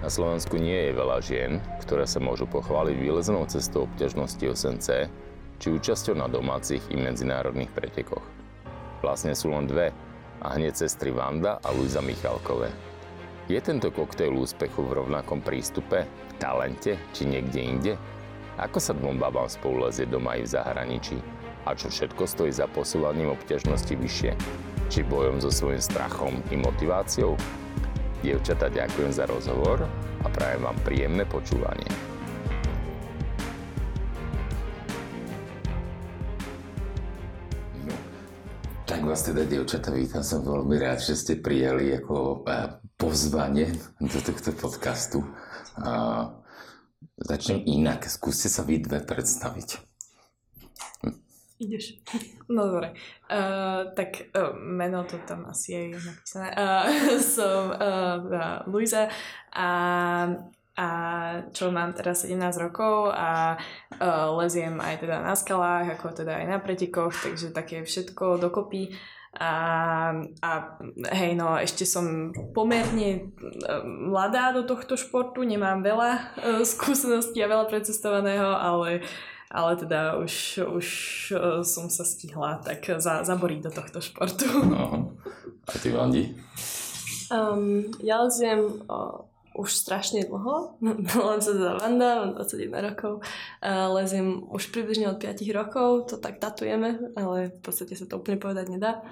Na Slovensku nie je veľa žien, ktoré sa môžu pochváliť výleznou cestou obťažnosti 8C či účasťou na domácich i medzinárodných pretekoch. Vlastne sú len dve a hneď sestry Vanda a Luisa Michalkové. Je tento koktejl úspechu v rovnakom prístupe, talente či niekde inde? Ako sa dvom babám spolu lezie doma i v zahraničí? A čo všetko stojí za posúvaním obťažnosti vyššie? Či bojom so svojím strachom i motiváciou? Dievčata, ďakujem za rozhovor a prajem vám príjemné počúvanie. No, tak vás teda, dievčata, vítam. Som veľmi rád, že ste prijali ako eh, pozvanie do tohto podcastu. A začnem inak. Skúste sa vy dve predstaviť. Ideš. No dobre. Uh, tak uh, meno to tam asi je napísané. Uh, som uh, Luisa a, a čo mám teraz 17 rokov a uh, leziem aj teda na skalách, ako teda aj na pretikoch, takže také všetko dokopy. A, a hej, no ešte som pomerne mladá do tohto športu, nemám veľa uh, skúseností a veľa precestovaného, ale ale teda už, už uh, som sa stihla tak za, zaboriť do tohto športu. No. A ty, Vandi? Um, ja leziem uh, už strašne dlho. Volám sa teda Vanda, mám 21 rokov. Uh, leziem už približne od 5 rokov, to tak datujeme, ale v podstate sa to úplne povedať nedá.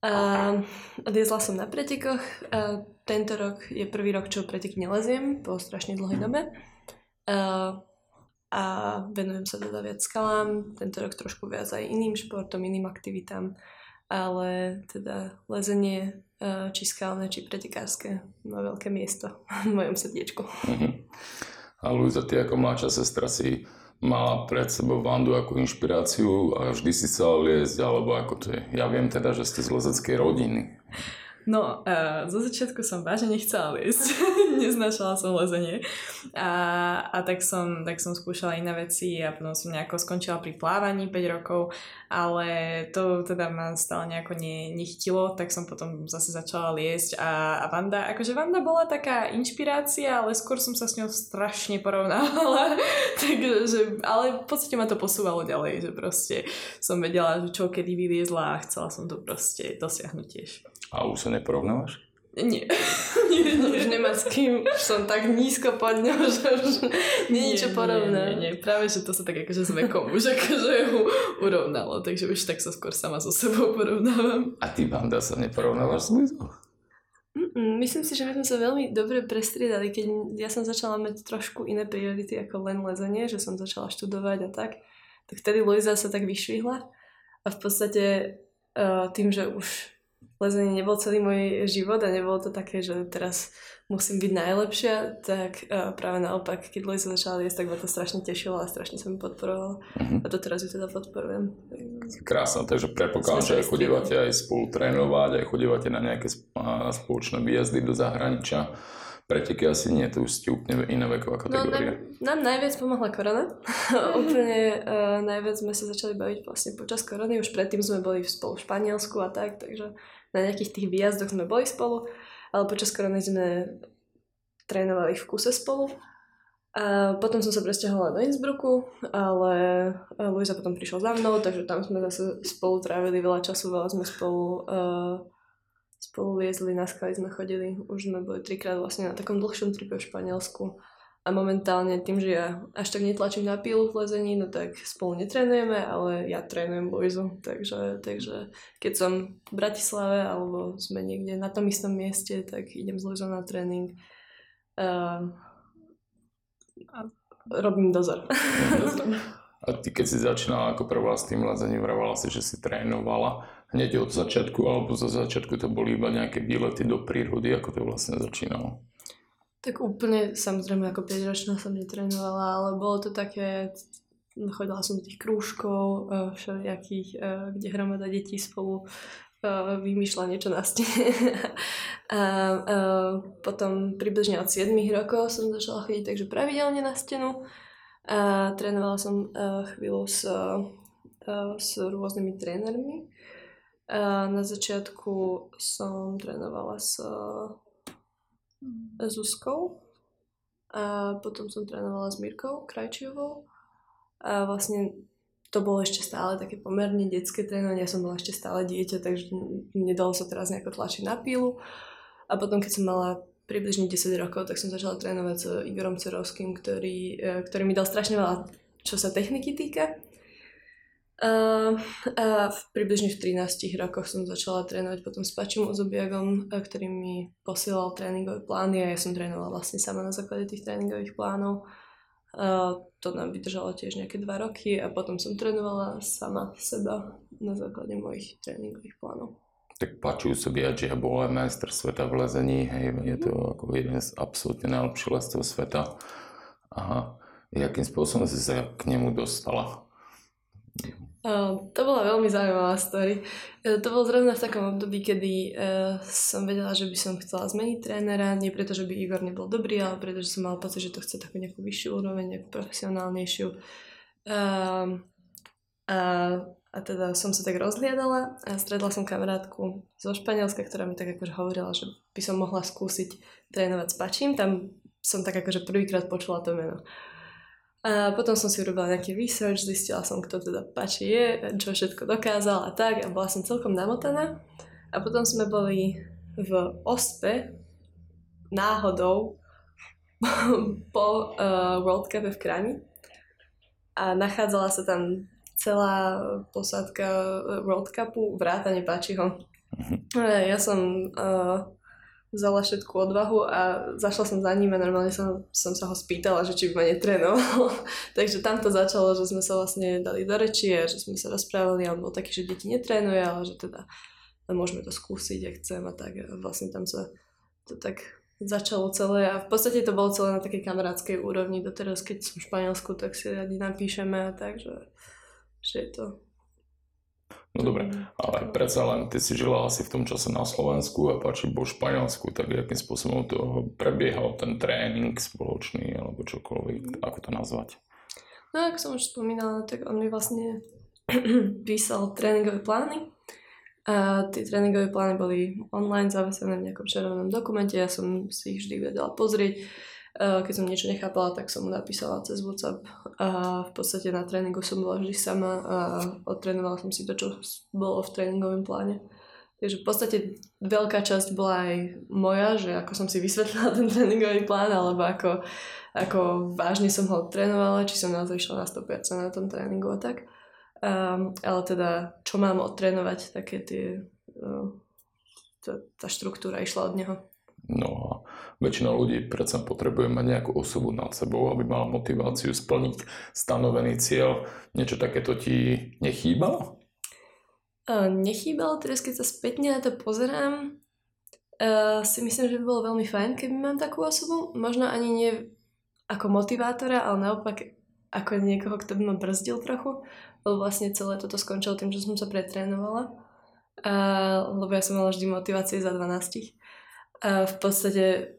Uh, odjezla som na pretekoch. Uh, tento rok je prvý rok, čo preteky neleziem po strašne dlhej dobe. Uh, a venujem sa teda viac skalám, tento rok trošku viac aj iným športom, iným aktivitám, ale teda lezenie, e, či skalné, či pretekárske má veľké miesto v mojom srdiečku. Uh-huh. A Luisa, ty ako mladšia sestra si mala pred sebou Vandu ako inšpiráciu a vždy si chcela liesť, alebo ako to je? Ja viem teda, že ste z lezeckej rodiny. No, uh, zo začiatku som vážne nechcela liesť. Neznášala som lezenie. A, a tak, som, tak som skúšala iné veci a potom som nejako skončila pri plávaní 5 rokov, ale to teda ma stále nejako ne, nechytilo, tak som potom zase začala liesť a, a Vanda, akože Vanda bola taká inšpirácia, ale skôr som sa s ňou strašne porovnávala. Takže, ale v podstate ma to posúvalo ďalej, že proste som vedela, že čo kedy vyliezla a chcela som to proste dosiahnuť tiež. A už sa neporovnávaš? Nie. nie, nie. Už nemá s kým, už som tak nízko pod ňou, že už nie je čo porovnať. Nie, nie, nie, práve, že to sa tak akože s vekom už akože ju urovnalo, takže už tak sa skôr sama so sebou porovnávam. A ty, Banda, sa neporovnávaš s Luizou? Myslím si, že my sme sa veľmi dobre prestriedali, keď ja som začala mať trošku iné priority ako len lezenie, že som začala študovať a tak, tak vtedy Luisa sa tak vyšvihla a v podstate uh, tým, že už lezenie nebol celý môj život a nebolo to také, že teraz musím byť najlepšia, tak uh, práve naopak, keď Luisa začala jesť, tak ma to strašne tešilo a strašne som ju podporovala. Uh-huh. A to teraz ju teda podporujem. Krásne, takže predpokladám, že aj chodívate aj spolu trénovať, aj chodívate na nejaké spoločné výjazdy do zahraničia. Preteky asi nie, to už ste úplne iná veková kategória. No, nám, nám najviac pomohla korona. úplne uh, najviac sme sa začali baviť vlastne počas korony. Už predtým sme boli spolu v Španielsku a tak, takže na nejakých tých výjazdoch sme boli spolu, ale počas korony sme trénovali v kuse spolu. A potom som sa presťahovala do Innsbrucku, ale Luisa potom prišla za mnou, takže tam sme zase spolu trávili veľa času, veľa sme spolu, uh, spolu liezli, na skaly sme chodili. Už sme boli trikrát vlastne na takom dlhšom tripe v Španielsku. A momentálne tým, že ja až tak netlačím na pilu v lezení, no tak spolu netrénujeme, ale ja trénujem Luizu. Takže, takže keď som v Bratislave alebo sme niekde na tom istom mieste, tak idem s Luizou na tréning. A, a robím dozor. A ty keď si začínala ako prvá s tým lezením, vravala si, že si trénovala hneď od začiatku, alebo za začiatku to boli iba nejaké výlety do prírody, ako to vlastne začínalo? Tak úplne, samozrejme, ako 5-ročná som netrénovala, ale bolo to také, chodila som do tých krúžkov, e, všelijakých, e, kde hromada detí spolu e, vymýšľa niečo na stene. a, a potom približne od 7 rokov som začala chodiť takže pravidelne na stenu. A trénovala som chvíľu s, s rôznymi trénermi. A na začiatku som trénovala s Zuzkou a potom som trénovala s Mirkou Krajčiovou a vlastne to bolo ešte stále také pomerne detské trénovanie, ja som bola ešte stále dieťa, takže nedalo sa teraz nejako tlačiť na pílu. A potom, keď som mala približne 10 rokov, tak som začala trénovať s Igorom Cerovským, ktorý, e, ktorý mi dal strašne veľa, čo sa techniky týka. A, a v, približne v 13 rokoch som začala trénovať potom s Pačím Uzobiagom, e, ktorý mi posielal tréningové plány a ja som trénovala vlastne sama na základe tých tréningových plánov. A to nám vydržalo tiež nejaké dva roky a potom som trénovala sama seba na základe mojich tréningových plánov. Tak Pačí Uzobiagia bol aj majster sveta v lezení, hej, je to ako jeden z absolútne najlepších lescov sveta. Aha, jakým spôsobom si sa k nemu dostala? Uh, to bola veľmi zaujímavá story. Uh, to bolo zrovna v takom období, kedy uh, som vedela, že by som chcela zmeniť trénera, nie preto, že by Igor nebol dobrý, ale preto, že som mala pocit, že to chce takú nejakú vyššiu úroveň, nejakú profesionálnejšiu. Uh, a, a teda som sa tak rozhliadala a stredla som kamarátku zo Španielska, ktorá mi tak akože hovorila, že by som mohla skúsiť trénovať s Pačím. Tam som tak akože prvýkrát počula to meno. A potom som si urobila nejaký research, zistila som, kto teda Pači je, čo všetko dokázal a tak a bola som celkom namotaná. A potom sme boli v Ospe náhodou po uh, World Cup v Krani a nachádzala sa tam celá posádka World Cupu, vrátane Pačiho. Mhm. Ja som uh, vzala všetku odvahu a zašla som za ním a normálne som, som sa ho spýtala, že či by ma netrénoval. Takže tam to začalo, že sme sa vlastne dali do reči a že sme sa rozprávali a on bol taký, že deti netrénuje, ale že teda môžeme to skúsiť, ak chcem a tak. A vlastne tam sa to tak začalo celé a v podstate to bolo celé na takej kamarádskej úrovni. Doteraz, keď som v Španielsku, tak si radi napíšeme a tak, že, že je to No dobre, ale predsa len ty si žila asi v tom čase na Slovensku a páči bol Španielsku, tak akým spôsobom to prebiehal ten tréning spoločný alebo čokoľvek, ako to nazvať? No ako som už spomínala, tak on mi vlastne písal tréningové plány a tie tréningové plány boli online zavesené v nejakom červenom dokumente, ja som si ich vždy vedela pozrieť keď som niečo nechápala, tak som mu napísala cez WhatsApp a v podstate na tréningu som bola vždy sama a odtrénovala som si to, čo bolo v tréningovom pláne. Takže v podstate veľká časť bola aj moja, že ako som si vysvetlila ten tréningový plán, alebo ako, ako vážne som ho trénovala, či som naozaj išla na 100% na tom tréningu a tak. Um, ale teda, čo mám odtrénovať, také tie, uh, tá, tá štruktúra išla od neho. No a väčšina ľudí predsa potrebuje mať nejakú osobu nad sebou, aby mala motiváciu splniť stanovený cieľ. Niečo takéto ti nechýbalo? Uh, nechýbalo, teraz keď sa spätne na to pozerám, uh, si myslím, že by bolo veľmi fajn, keby mám takú osobu. Možno ani nie ako motivátora, ale naopak ako niekoho, kto by ma brzdil trochu, lebo vlastne celé toto skončilo tým, že som sa pretrénovala. Uh, lebo ja som mala vždy motivácie za 12. A v podstate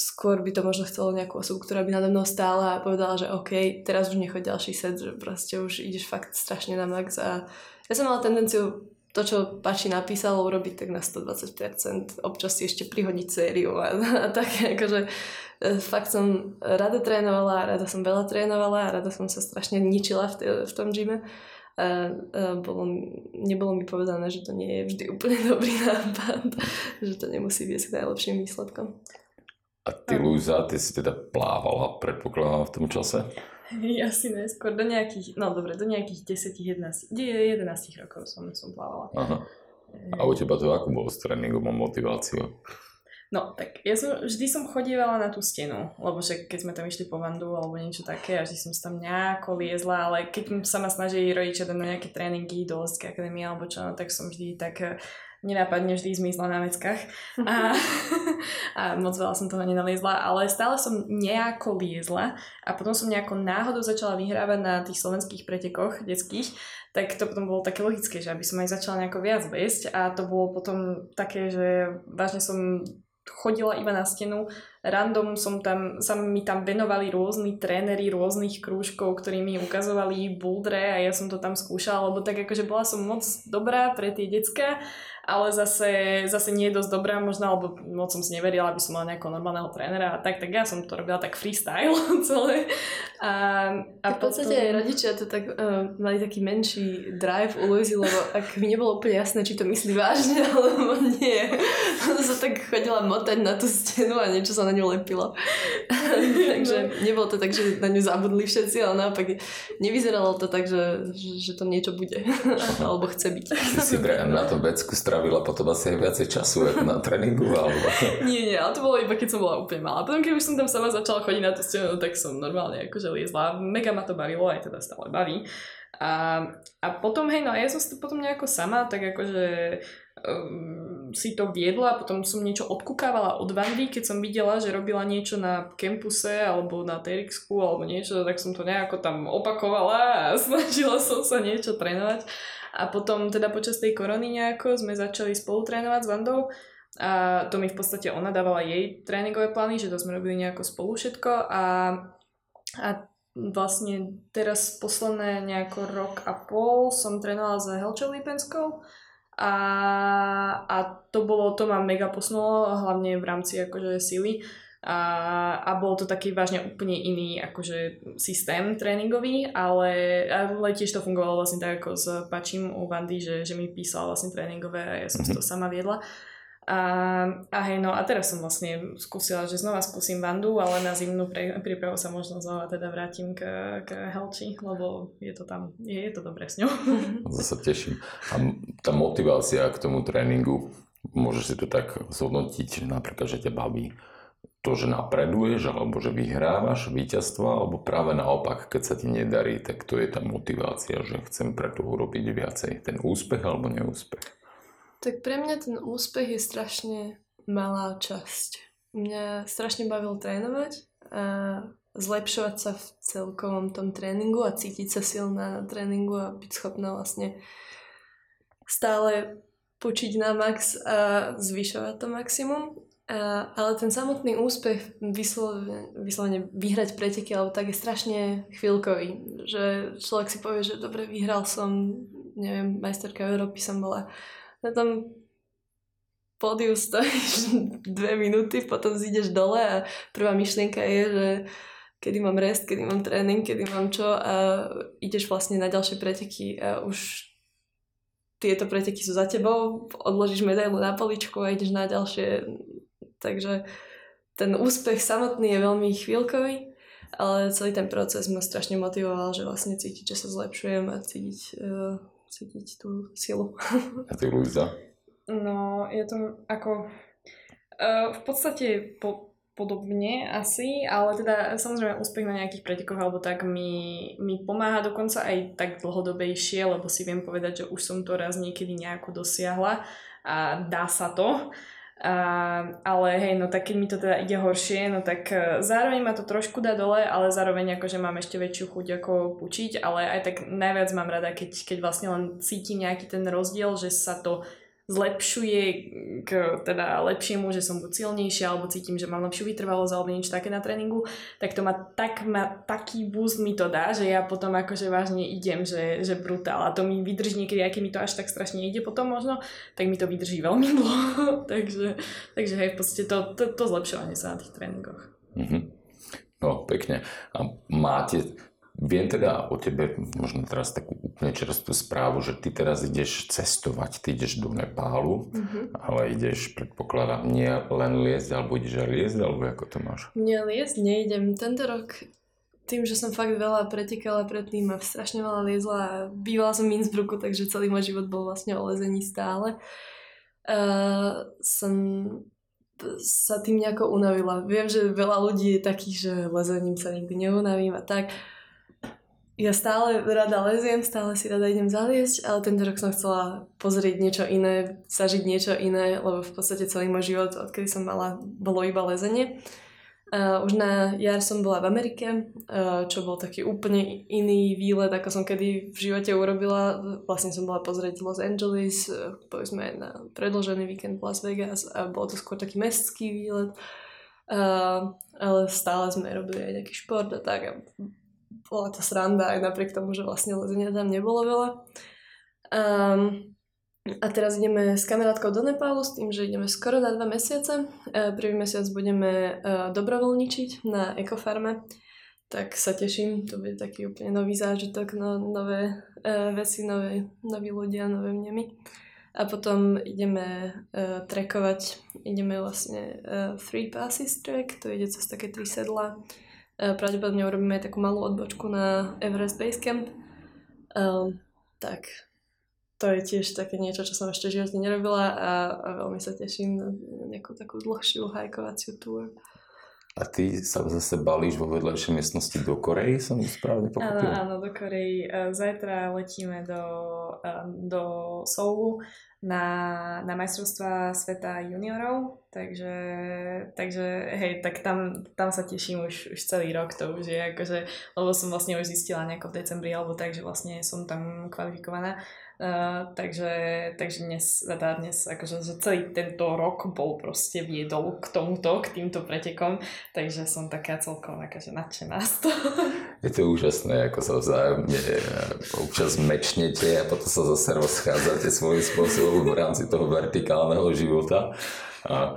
skôr by to možno chcelo nejakú osobu, ktorá by nado mnou stála a povedala, že OK, teraz už nechoď ďalší set, že proste už ideš fakt strašne na max a ja som mala tendenciu to, čo Pači napísalo, urobiť tak na 120%, občas si ešte prihodiť sériu a, a tak, akože e, fakt som rada trénovala, rada som veľa trénovala, rada som sa strašne ničila v, t- v tom gyme a, a bolo, nebolo mi povedané, že to nie je vždy úplne dobrý nápad, že to nemusí viesť k najlepším výsledkom. A ty, Luisa, ty si teda plávala, predpokladám, v tom čase? Ja si neskôr do nejakých, no dobre, do nejakých 10, 11, 11 rokov som, som plávala. Aha. A u teba to ako bolo s tréningom a motiváciou? No, tak ja som, vždy som chodievala na tú stenu, lebo že keď sme tam išli po vandu alebo niečo také a vždy som tam nejako liezla, ale keď sa ma snažili rodičia dať na nejaké tréningy do Lodskej akadémie alebo čo, no, tak som vždy tak eh, nenápadne vždy zmizla na meckách. A, a moc veľa som toho nenaliezla, ale stále som nejako liezla a potom som nejako náhodou začala vyhrávať na tých slovenských pretekoch detských, tak to potom bolo také logické, že aby som aj začala nejako viac viesť a to bolo potom také, že vážne som chodila iba na stenu random som tam, sa mi tam venovali rôzni tréneri rôznych krúžkov, ktorí mi ukazovali bouldre a ja som to tam skúšala, lebo tak akože bola som moc dobrá pre tie decka ale zase, zase nie je dosť dobrá možno, alebo moc som si neverila, aby som mala nejakého normálneho trénera a tak, tak ja som to robila tak freestyle celé. A, a v podstate potom... aj rodičia to tak uh, mali taký menší drive u Luizy, lebo ak mi nebolo úplne jasné, či to myslí vážne, alebo nie. Ona sa tak chodila motať na tú stenu a niečo sa na ňu lepilo. Takže nebolo to tak, že na ňu zabudli všetci, ale naopak nevyzeralo to tak, že, že to niečo bude. alebo chce byť. Si na to vecku strávila potom asi aj viacej času ako na tréningu? Alebo... nie, nie, ale to bolo iba keď som bola úplne malá. Potom keď už som tam sama začala chodiť na tú stenu, tak som normálne akože liezla. Mega ma to bavilo, aj teda stále baví. A, a potom, hej, no a ja som si to potom nejako sama, tak akože um, si to viedla, potom som niečo odkúkávala od Vandy, keď som videla, že robila niečo na campuse alebo na trx alebo niečo, tak som to nejako tam opakovala a snažila som sa niečo trénovať. A potom teda počas tej korony nejako sme začali spolu trénovať s Vandou a to mi v podstate ona dávala jej tréningové plány, že to sme robili nejako spolu všetko a, a vlastne teraz posledné nejako rok a pol som trénovala s Helčou Lipenskou a, a to bolo, to ma mega posunulo, hlavne v rámci akože sily a, a bol to taký vážne úplne iný akože systém tréningový, ale, ale tiež to fungovalo vlastne tak ako s Pačím u Vandy, že, že mi písala vlastne tréningové a ja som si to mhm. sama viedla. A, a hej, no a teraz som vlastne skúsila, že znova skúsim Vandu, ale na zimnú pre, prípravu sa možno znova teda vrátim k, k Helči, lebo je to tam, je, je to dobré s ňou. Zase teším. A tá motivácia k tomu tréningu, môžeš si to tak zhodnotiť, napríklad, že ťa baví to, že napreduješ, alebo že vyhrávaš víťazstva, alebo práve naopak, keď sa ti nedarí, tak to je tá motivácia, že chcem preto urobiť viacej. Ten úspech alebo neúspech? Tak pre mňa ten úspech je strašne malá časť. Mňa strašne bavil trénovať a zlepšovať sa v celkovom tom tréningu a cítiť sa silná na tréningu a byť schopná vlastne stále počiť na max a zvyšovať to maximum. A, ale ten samotný úspech vyslovene, vyslovene vyhrať preteky alebo tak je strašne chvíľkový. Že človek si povie, že dobre, vyhral som, neviem, majsterka Európy som bola. Na tom pódiu stojíš dve minúty, potom zídeš dole a prvá myšlienka je, že kedy mám rest, kedy mám tréning, kedy mám čo a ideš vlastne na ďalšie preteky a už tieto preteky sú za tebou, odložíš medailu na poličku a ideš na ďalšie. Takže ten úspech samotný je veľmi chvíľkový, ale celý ten proces ma strašne motivoval, že vlastne cítiť, že sa zlepšujem a cítiť, uh, cítiť tú silu. A ty, Luisa? No, je to ako... Uh, v podstate po, podobne asi, ale teda samozrejme úspech na nejakých pretekoch alebo tak mi, mi pomáha dokonca aj tak dlhodobejšie, lebo si viem povedať, že už som to raz niekedy nejako dosiahla a dá sa to. A, ale hej, no tak keď mi to teda ide horšie, no tak uh, zároveň ma to trošku dá dole, ale zároveň akože mám ešte väčšiu chuť ako pučiť, ale aj tak najviac mám rada, keď, keď vlastne len cítim nejaký ten rozdiel, že sa to zlepšuje k teda lepšiemu, že som buď silnejšia, alebo cítim, že mám lepšiu vytrvalosť alebo niečo také na tréningu, tak to ma tak ma, taký boost mi to dá, že ja potom akože vážne idem, že, že brutál. A to mi vydrží niekedy, keď mi to až tak strašne ide potom možno, tak mi to vydrží veľmi dlho. takže, takže hej, v podstate to, to, to zlepšovanie sa na tých tréningoch. Mm-hmm. No, pekne. A máte Viem teda o tebe, možno teraz takú úplne čerstvú správu, že ty teraz ideš cestovať, ty ideš do Nepálu, mm-hmm. ale ideš, predpokladám, nie len liesť, alebo ideš aj liesť, alebo ako to máš? Nie liesť, nejdem. Tento rok tým, že som fakt veľa pretekala predtým a strašne veľa liezla a bývala som v Innsbrucku, takže celý môj život bol vlastne o lezení stále. Uh, som sa tým nejako unavila. Viem, že veľa ľudí je takých, že lezením sa nikdy neunavím a tak ja stále rada leziem, stále si rada idem zaliesť, ale tento rok som chcela pozrieť niečo iné, zažiť niečo iné, lebo v podstate celý môj život, odkedy som mala, bolo iba lezenie. Uh, už na jar som bola v Amerike, uh, čo bol taký úplne iný výlet, ako som kedy v živote urobila. Vlastne som bola pozrieť Los Angeles, uh, boli sme na predložený víkend v Las Vegas a bol to skôr taký mestský výlet. Uh, ale stále sme robili aj nejaký šport a tak a bola to sranda aj napriek tomu, že vlastne lezenia tam nebolo veľa. Um, a teraz ideme s kamarátkou do Nepálu s tým, že ideme skoro na dva mesiace. Uh, prvý mesiac budeme uh, dobrovoľničiť na ekofarme. Tak sa teším, to bude taký úplne nový zážitok, no, nové uh, veci, nové, noví ľudia, nové vnemy. A potom ideme uh, trekovať, ideme vlastne uh, Three Passes trek, to ide cez také tri sedla. Pravdepodobne urobíme aj takú malú odbočku na Everest Base Camp. Um, tak to je tiež také niečo, čo som ešte v živote nerobila a, a veľmi sa teším na nejakú takú dlhšiu hajkovaciu túr. A ty sa zase balíš vo vedľajšej miestnosti do Korei, som správne pochopil? Áno, áno, do Korei. E, zajtra letíme do, e, do Soulu na, na majstrovstva sveta juniorov, takže, takže hej, tak tam, tam sa teším už, už celý rok, to už je akože, lebo som vlastne už zistila nejako v decembri, alebo tak, že vlastne som tam kvalifikovaná Uh, takže, takže dnes, teda dnes, akože že celý tento rok bol proste viedol k tomuto, k týmto pretekom, takže som taká celkom akože nadšená z toho. Je to úžasné, ako sa vzájomne eh, občas mečnete a potom sa zase rozchádzate svojím spôsobom v rámci toho vertikálneho života. A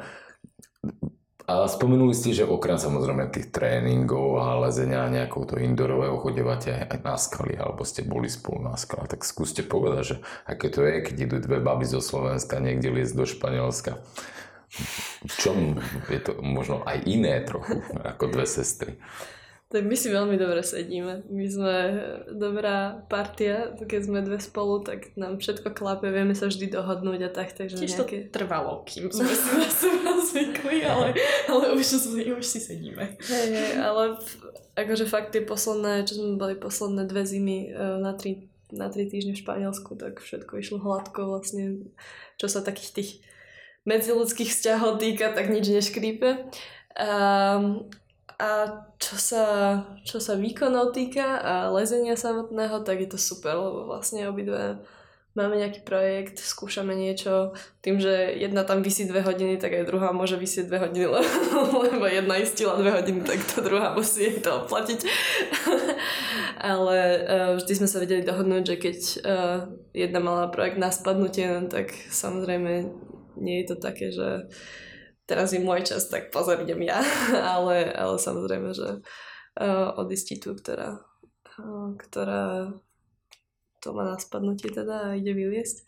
a spomenuli ste, že okrem samozrejme tých tréningov a lezenia nejakou to indoorového chodevate aj na skaly, alebo ste boli spolu na skalách, tak skúste povedať, že aké to je, keď idú dve baby zo Slovenska niekde liesť do Španielska. V čom je to možno aj iné trochu ako dve sestry? Tak my si veľmi dobre sedíme. My sme dobrá partia, keď sme dve spolu, tak nám všetko klape, vieme sa vždy dohodnúť a tak. Takže Tiež nejaké... to trvalo, kým sme si na seba zvykli, ale, ale už, už si sedíme. Hej, hej, ale akože fakt tie posledné, čo sme boli posledné dve zimy e, na tri, na tri týždne v Španielsku, tak všetko išlo hladko vlastne, čo sa takých tých medziludských vzťahov týka, tak nič neškrípe. Um, a čo sa, čo sa výkonov týka a lezenia samotného, tak je to super, lebo vlastne obidve máme nejaký projekt, skúšame niečo, tým, že jedna tam vysí dve hodiny, tak aj druhá môže vysieť dve hodiny, lebo jedna istila dve hodiny, tak tá druhá musí to oplatiť. Ale uh, vždy sme sa vedeli dohodnúť, že keď uh, jedna mala projekt na spadnutie, tak samozrejme nie je to také, že teraz je môj čas, tak pozor, idem ja. ale, ale samozrejme, že uh, odistí tú, ktorá, uh, ktorá to má na spadnutie teda a ide vyliesť.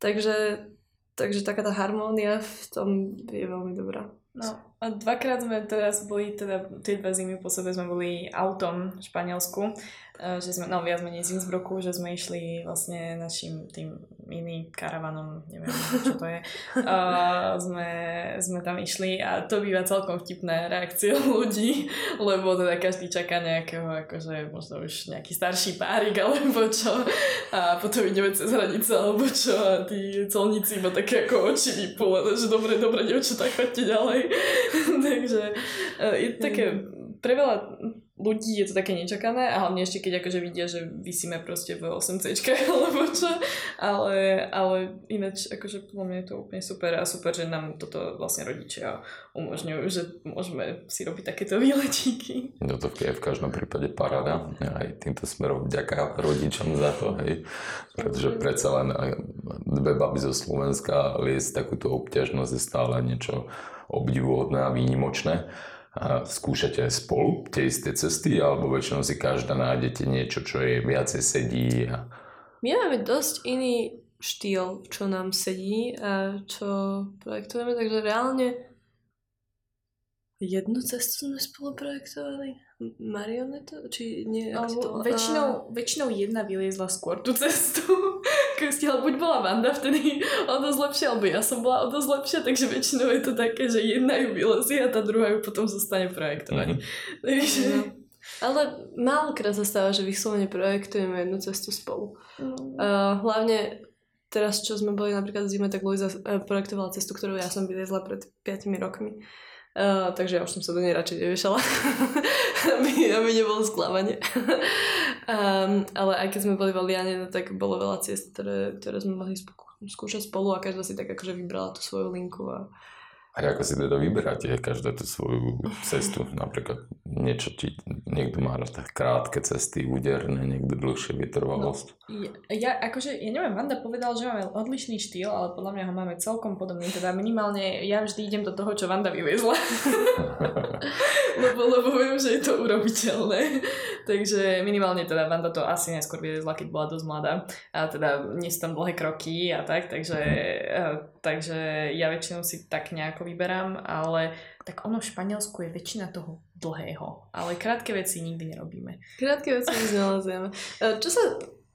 Takže, takže taká tá harmónia v tom je veľmi dobrá. No a dvakrát sme teraz boli, teda tie dva zimy po sebe sme boli autom v Španielsku Eh, že sme, no viac menej z Innsbrucku, že sme išli vlastne našim tým iným karavanom, neviem, čo to je. Uh, sme, sme tam išli a to býva celkom vtipné reakcie ľudí, lebo teda každý čaká nejakého, akože možno už nejaký starší párik alebo čo a potom ideme cez hranice alebo čo a tí colníci iba také ako oči vypú, že dobre, dobre, dievčatá, choďte ďalej. Takže uh, je také pre veľa ľudí je to také nečakané a hlavne ešte keď akože vidia, že vysíme proste v 8C alebo čo, ale, ale ináč akože podľa mňa je to úplne super a super, že nám toto vlastne rodičia umožňujú, že môžeme si robiť takéto výletíky. No to je v každom prípade paráda, aj týmto smerom vďaka rodičom za to, hej, pretože predsa len dve baby zo Slovenska liesť takúto obťažnosť je stále niečo obdivuhodné a výnimočné skúšate spolu tie isté cesty, alebo väčšinou si každá nájdete niečo, čo je viacej sedí? A... My máme dosť iný štýl, čo nám sedí a čo projektujeme, takže reálne jednu cestu sme spolu projektovali. Marioneto? Či nie? Alebo väčšinou, väčšinou jedna vyliezla skôr tú cestu. Keď buď bola Vanda vtedy o dosť lepšia, alebo ja som bola o dosť lepšia, takže väčšinou je to také, že jedna ju vylezie a tá druhá ju potom zostane projektovať. Mm-hmm. Takže... No. Ale málokrát sa stáva, že vyslovene projektujeme jednu cestu spolu. Mm. Uh, hlavne teraz, čo sme boli napríklad v zime, tak Luisa uh, projektovala cestu, ktorú ja som vyliezla pred 5 rokmi. Takže ja už som sa do nej radšej neviešala, aby, aby nebolo sklamanie. um, ale aj keď sme boli v Aliane, no, tak bolo veľa ciest, ktoré, ktoré sme mohli skúšať spolu a každá si tak akože vybrala tú svoju linku a, A ako si teda vyberáte každá tú svoju cestu? Napríklad niečo ti, niekto má tak krátke cesty, úderné, niekto dlhšie vytrvalosť. No, ja, akože, ja neviem, Vanda povedal, že máme odlišný štýl, ale podľa mňa ho máme celkom podobný. Teda minimálne ja vždy idem do toho, čo Vanda vyviezla. lebo, lebo viem, že je to urobiteľné. Takže minimálne teda Vanda to asi neskôr vyviezla, keď bola dosť mladá. A teda nie sú tam dlhé kroky a tak, takže, eh, takže ja väčšinou si tak nejako vyberám, ale tak ono v Španielsku je väčšina toho dlhého, ale krátke veci nikdy nerobíme. Krátke veci my znalezieme. Čo sa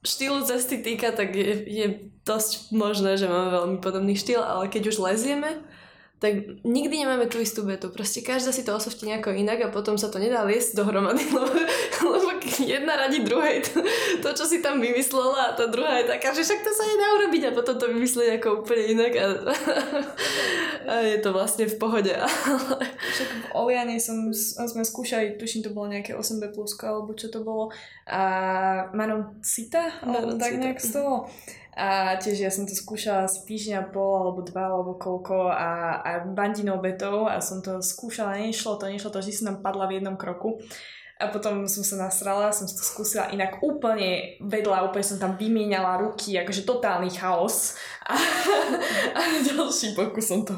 štýlu cesty týka, tak je, je dosť možné, že máme veľmi podobný štýl, ale keď už lezieme, tak nikdy nemáme tú istú betu. Proste každá si to osoftí nejako inak a potom sa to nedá liesť dohromady, lebo, lebo jedna radí druhej to, to, čo si tam vymyslela a tá druhá je taká, že však to sa nedá urobiť a potom to vymyslí nejako úplne inak a, a je to vlastne v pohode. Však v Oliane som, sme skúšali, tuším to bolo nejaké 8B plusko alebo čo to bolo a Manon Cita, alebo tak nejak z toho. A tiež ja som to skúšala asi týždňa pol, alebo dva, alebo koľko a, a bandinou betou a som to skúšala, nešlo to, nešlo to, vždy som tam padla v jednom kroku. A potom som sa nasrala, som to skúsila inak úplne vedľa, úplne som tam vymieniala ruky, akože totálny chaos. A, a ďalší pokus som to,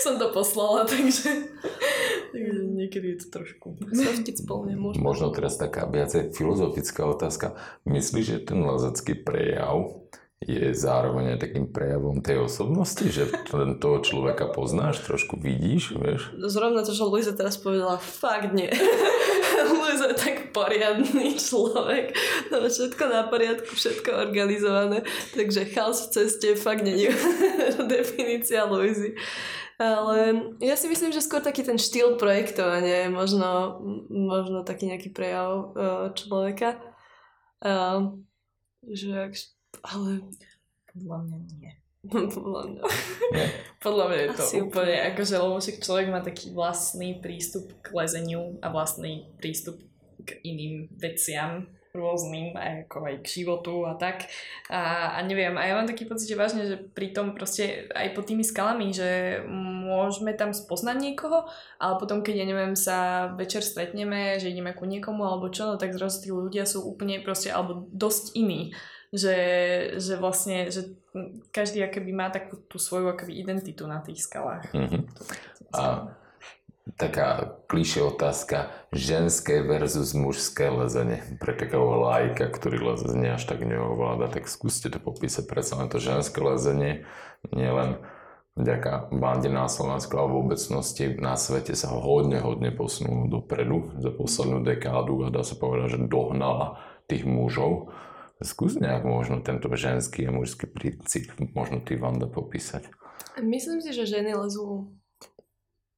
som to poslala, takže, takže niekedy je to trošku softiť spolu nemôžem. Možno teraz taká viacej filozofická otázka. Myslíš, že ten lezecký prejav je zároveň aj takým prejavom tej osobnosti, že ten toho človeka poznáš, trošku vidíš, vieš? Zrovna to, čo Luisa teraz povedala, fakt nie. Luisa je tak poriadný človek, no všetko na poriadku, všetko organizované, takže chaos v ceste fakt nie je definícia Luisy. Ale ja si myslím, že skôr taký ten štýl projektovania je možno, možno taký nejaký prejav uh, človeka. Uh, že ak ale podľa mňa nie. podľa mňa. podľa mňa je to Asi úplne, úplne. akože lebo však človek má taký vlastný prístup k lezeniu a vlastný prístup k iným veciam rôznym, aj ako aj k životu a tak. A, a neviem, a ja mám taký pocit, že vážne, že pri tom proste aj pod tými skalami, že môžeme tam spoznať niekoho, ale potom, keď, ja neviem, sa večer stretneme, že ideme ku niekomu alebo čo, no tak zrazu tí ľudia sú úplne proste, alebo dosť iní že, že vlastne, že každý akoby má takú tú svoju akoby identitu na tých skalách. Mm-hmm. A taká klišé otázka, ženské versus mužské lezenie. Pre takého lajka, ktorý lezenie až tak neovláda, tak skúste to popísať. Predsa len to ženské lezenie, nielen vďaka bande na Slovensku a v obecnosti na svete sa hodne, hodne posunulo dopredu za poslednú dekádu a dá sa povedať, že dohnala tých mužov Skús nejak možno tento ženský a mužský princíp, možno ty Vanda popísať. Myslím si, že ženy lezú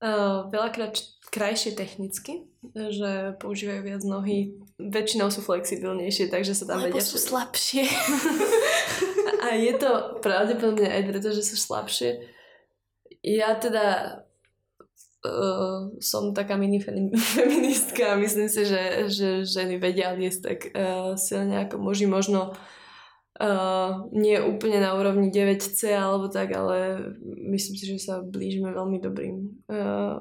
uh, veľakrát krajšie technicky, že používajú viac nohy, väčšinou sú flexibilnejšie, takže sa tam Lebo vedia... sú slabšie. a je to pravdepodobne aj preto, že sú slabšie. Ja teda uh, som taká mini feministka a myslím si, že, že ženy vedia liesť tak uh, silne ako muži. Možno uh, nie úplne na úrovni 9C alebo tak, ale myslím si, že sa blížime veľmi dobrým uh,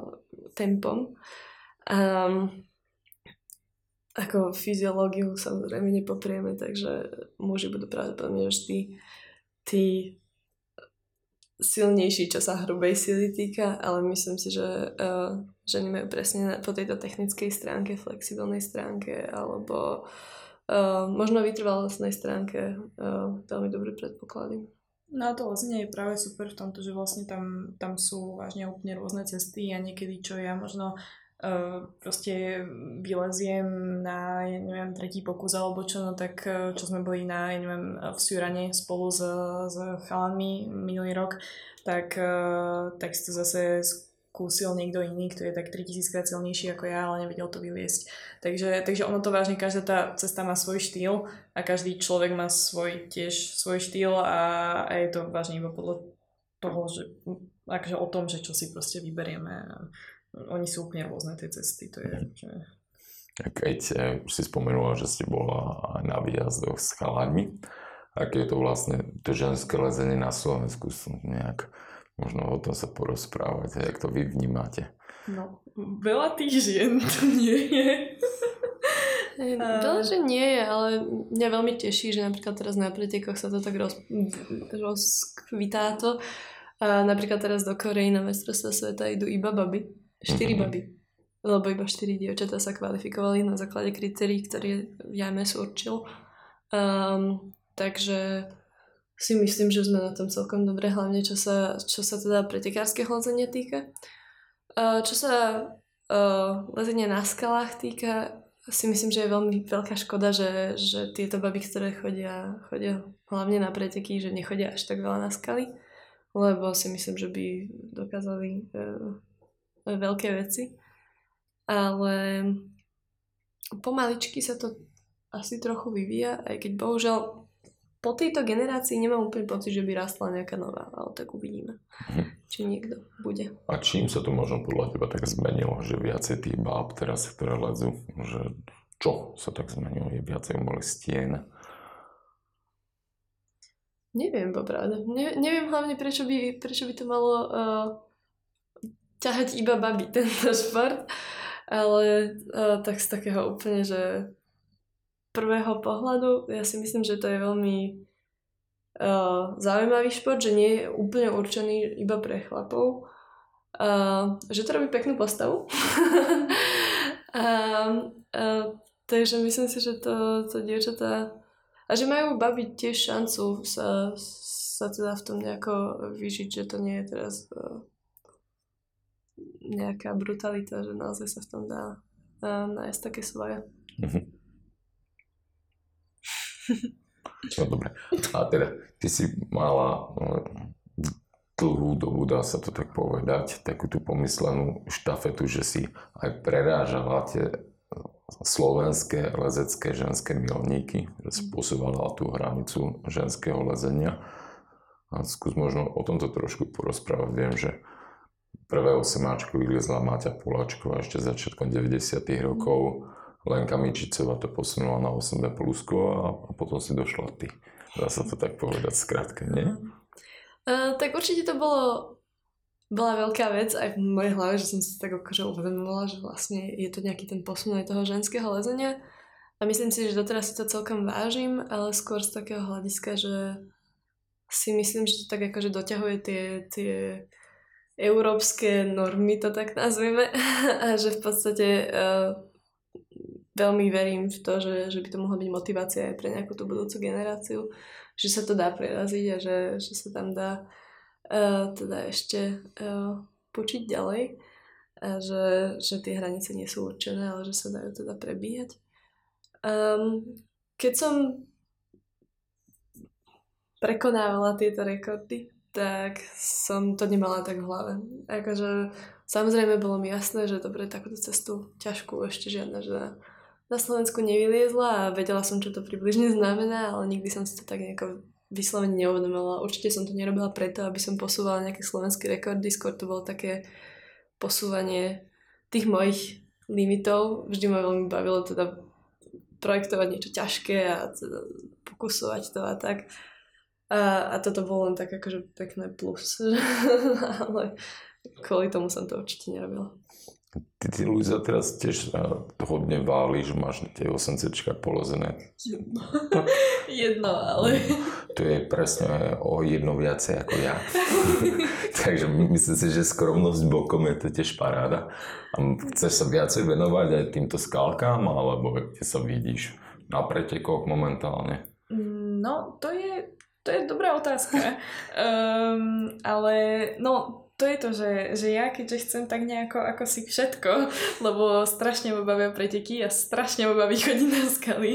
tempom. Um, ako fyziológiu samozrejme nepoprieme, takže muži budú pravdepodobne vždy tí silnejší, čo sa hrubej sily týka, ale myslím si, že uh, ženy majú presne po tejto technickej stránke, flexibilnej stránke alebo uh, možno vytrvalostnej stránke uh, veľmi dobré predpoklady. No a to vlastne je práve super v tomto, že vlastne tam, tam sú vážne úplne rôzne cesty a niekedy, čo ja možno proste vyleziem na, ja neviem, tretí pokus alebo čo, no tak uh, čo sme boli na, ja neviem, v Syrane spolu s, s chalanmi minulý rok, tak, uh, tak si to zase skúsil niekto iný, kto je tak 3000 krát silnejší ako ja, ale nevedel to vyliesť. Takže, takže ono to vážne, každá tá cesta má svoj štýl a každý človek má svoj tiež svoj štýl a, a je to vážne iba podľa toho, že akože o tom, že čo si proste vyberieme oni sú úplne rôzne tie cesty. To je, mhm. že... Keď eh, si spomenula, že ste bola na výjazdoch s chalami, aké je to vlastne to ženské lezenie na Slovensku? Sú nejak možno o tom sa porozprávať, jak to vy vnímate. No, veľa tých žien tu nie je. Veľa, že nie je, ale mňa veľmi teší, že napríklad teraz na pretekoch sa to tak roz, rozkvitá to. A napríklad teraz do Korei na mestrovstva sveta idú iba baby. Štyri mm-hmm. baby. Lebo iba štyri dievčatá sa kvalifikovali na základe kritérií, ktoré JMS určil. Um, takže si myslím, že sme na tom celkom dobre, hlavne čo sa, čo sa teda pretekárske hlazenia týka. Uh, čo sa uh, lezenia na skalách týka, si myslím, že je veľmi veľká škoda, že, že tieto baby, ktoré chodia, chodia hlavne na preteky, že nechodia až tak veľa na skaly, lebo si myslím, že by dokázali uh, veľké veci. Ale pomaličky sa to asi trochu vyvíja, aj keď bohužiaľ po tejto generácii nemám úplne pocit, že by rastla nejaká nová, ale tak uvidíme, hm. či niekto bude. A čím sa to možno podľa teba tak zmenilo, že viacej tých báb teraz, ktoré lezú, že čo sa tak zmenilo, je viacej umelých stien? Neviem, popravde. Ne, neviem hlavne, prečo by, prečo by to malo uh, ťahať iba baby, tento šport. Ale uh, tak z takého úplne, že prvého pohľadu ja si myslím, že to je veľmi uh, zaujímavý šport, že nie je úplne určený iba pre chlapov. Uh, že to robí peknú postavu. uh, uh, takže myslím si, že to, to dievčatá a že majú babiť tiež šancu sa, sa teda v tom nejako vyžiť, že to nie je teraz uh, nejaká brutalita, že naozaj sa v tom dá uh, nájsť také svoje. Mm-hmm. No dobre. A teda, ty si mala no, dlhú dobu, dá sa to tak povedať, takú tú pomyslenú štafetu, že si aj prerážala tie slovenské lezecké ženské milníky, že si posúvala tú hranicu ženského lezenia. A skús možno o tomto trošku porozprávať. Viem, že prvé osemáčko vyliezla Máťa Polačková ešte začiatkom 90. rokov Lenka Mičicová to posunula na 8B plusko a, a potom si došla ty. Dá sa to tak povedať skrátke, nie? Uh, tak určite to bolo bola veľká vec aj v mojej hlave, že som si tak akože uvedomila, že vlastne je to nejaký ten posun aj toho ženského lezenia. A myslím si, že doteraz si to celkom vážim, ale skôr z takého hľadiska, že si myslím, že to tak akože doťahuje tie, tie európske normy, to tak nazvime. A že v podstate uh, veľmi verím v to, že, že by to mohla byť motivácia aj pre nejakú tú budúcu generáciu, že sa to dá preraziť a že, že sa tam dá uh, teda ešte uh, počiť ďalej a že, že tie hranice nie sú určené, ale že sa dajú teda prebíjať. Um, keď som prekonávala tieto rekordy, tak som to nemala tak v hlave. Akože, samozrejme bolo mi jasné, že dobre, takúto cestu ťažkú ešte žiadna, že na Slovensku nevyliezla a vedela som, čo to približne znamená, ale nikdy som si to tak nejako vyslovene neuvedomila. Určite som to nerobila preto, aby som posúvala nejaké slovenské rekordy, skôr to bolo také posúvanie tých mojich limitov. Vždy ma veľmi bavilo teda projektovať niečo ťažké a teda pokusovať to a tak. A, a toto bolo len tak akože pekné plus. ale kvôli tomu som to určite nerobila. Ty, ty Luisa, teraz tiež hodne váliš, máš tie 8 polozené. Jedno. jedno, ale... To je presne o jedno viacej ako ja. Takže myslím si, že skromnosť bokom je to tiež paráda. A chceš sa viacej venovať aj týmto skalkám, alebo kde sa vidíš na pretekoch momentálne? No, to je, to je dobrá otázka. um, ale no, to je to, že, že ja keďže chcem tak nejako ako si všetko, lebo strašne ma bavia preteky a strašne ma baví chodiť na skaly,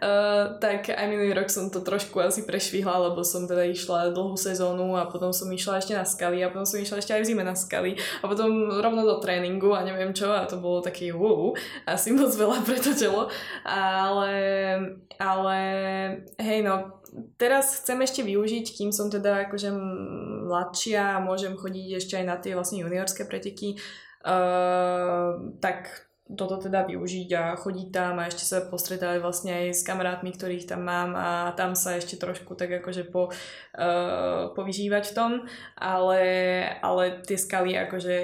uh, tak aj minulý rok som to trošku asi prešvihla, lebo som teda išla dlhú sezónu a potom som išla ešte na skaly a potom som išla ešte aj v zime na skaly a potom rovno do tréningu a neviem čo a to bolo taký wow, asi moc veľa pre to telo, ale, ale hej no, teraz chcem ešte využiť, kým som teda akože mladšia a môžem chodiť ešte aj na tie vlastne juniorské preteky, uh, tak toto teda využiť a chodiť tam a ešte sa postretávať vlastne aj s kamarátmi, ktorých tam mám a tam sa ešte trošku tak akože po, uh, povyžívať v tom, ale, ale tie skaly akože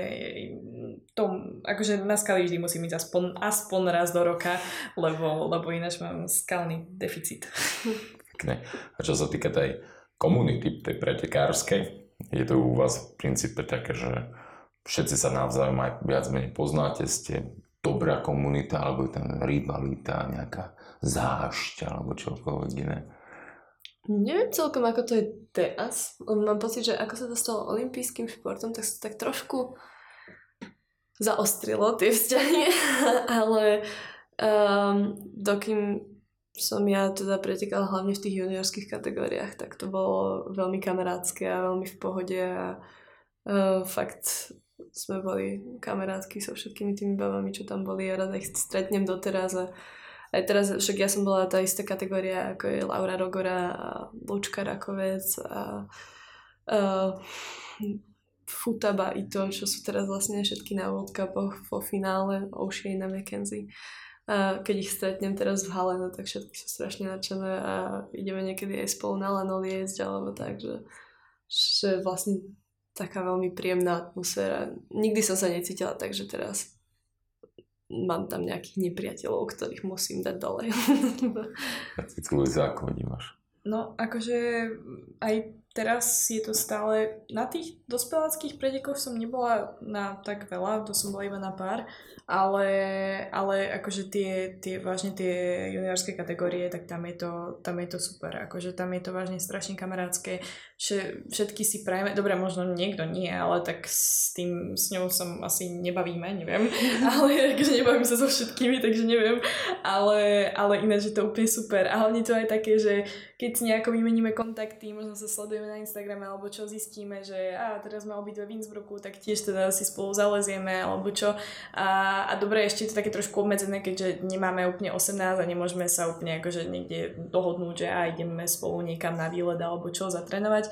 tom, akože na skaly vždy musím ísť aspoň, aspoň raz do roka, lebo, lebo ináč mám skalný deficit. Pekne. A čo sa týka tej komunity, tej pretekárskej, je to u vás v princípe také, že všetci sa navzájom aj viac menej poznáte, ste dobrá komunita, alebo je tam rivalita, nejaká zášť, alebo čokoľvek iné. Neviem celkom, ako to je teraz. Mám pocit, že ako sa to stalo olympijským športom, tak sa tak trošku zaostrilo tie vzťahy, ale um, dokým som ja teda pretekala hlavne v tých juniorských kategóriách, tak to bolo veľmi kamarátske a veľmi v pohode a uh, fakt sme boli kamarátky so všetkými tými babami, čo tam boli a rada ich stretnem doteraz a aj teraz, však ja som bola tá istá kategória, ako je Laura Rogora a Lučka Rakovec a, a Futaba i to, čo sú teraz vlastne všetky na World Cupoch vo finále O'Shea na McKenzie. A keď ich stretnem teraz v hale, no tak všetky sú strašne nadšené a ideme niekedy aj spolu na lanol jesť alebo tak, že, že vlastne taká veľmi príjemná atmosféra. Nikdy som sa necítila tak, že teraz mám tam nejakých nepriateľov, ktorých musím dať dole. A ty celú ako vnímaš? No, akože aj teraz je to stále... Na tých dospeláckých predekoch som nebola na tak veľa, to som bola iba na pár, ale, ale akože tie, tie, vážne tie juniorské kategórie, tak tam je, to, tam je to super, akože tam je to vážne strašne kamarátske, všetky si prajeme, dobre, možno niekto nie, ale tak s tým, s ňou som asi nebavíme, neviem, ale akože nebavím sa so všetkými, takže neviem, ale, ale ináč je to úplne super. A hlavne to aj také, že keď si nejako vymeníme kontakty, možno sa sledujeme na Instagrame alebo čo zistíme, že a teraz sme obidve v Innsbrucku, tak tiež teda si spolu zalezieme alebo čo. A a, dobre, ešte je to také trošku obmedzené, keďže nemáme úplne 18 a nemôžeme sa úplne akože niekde dohodnúť, že a ideme spolu niekam na výlet alebo čo zatrénovať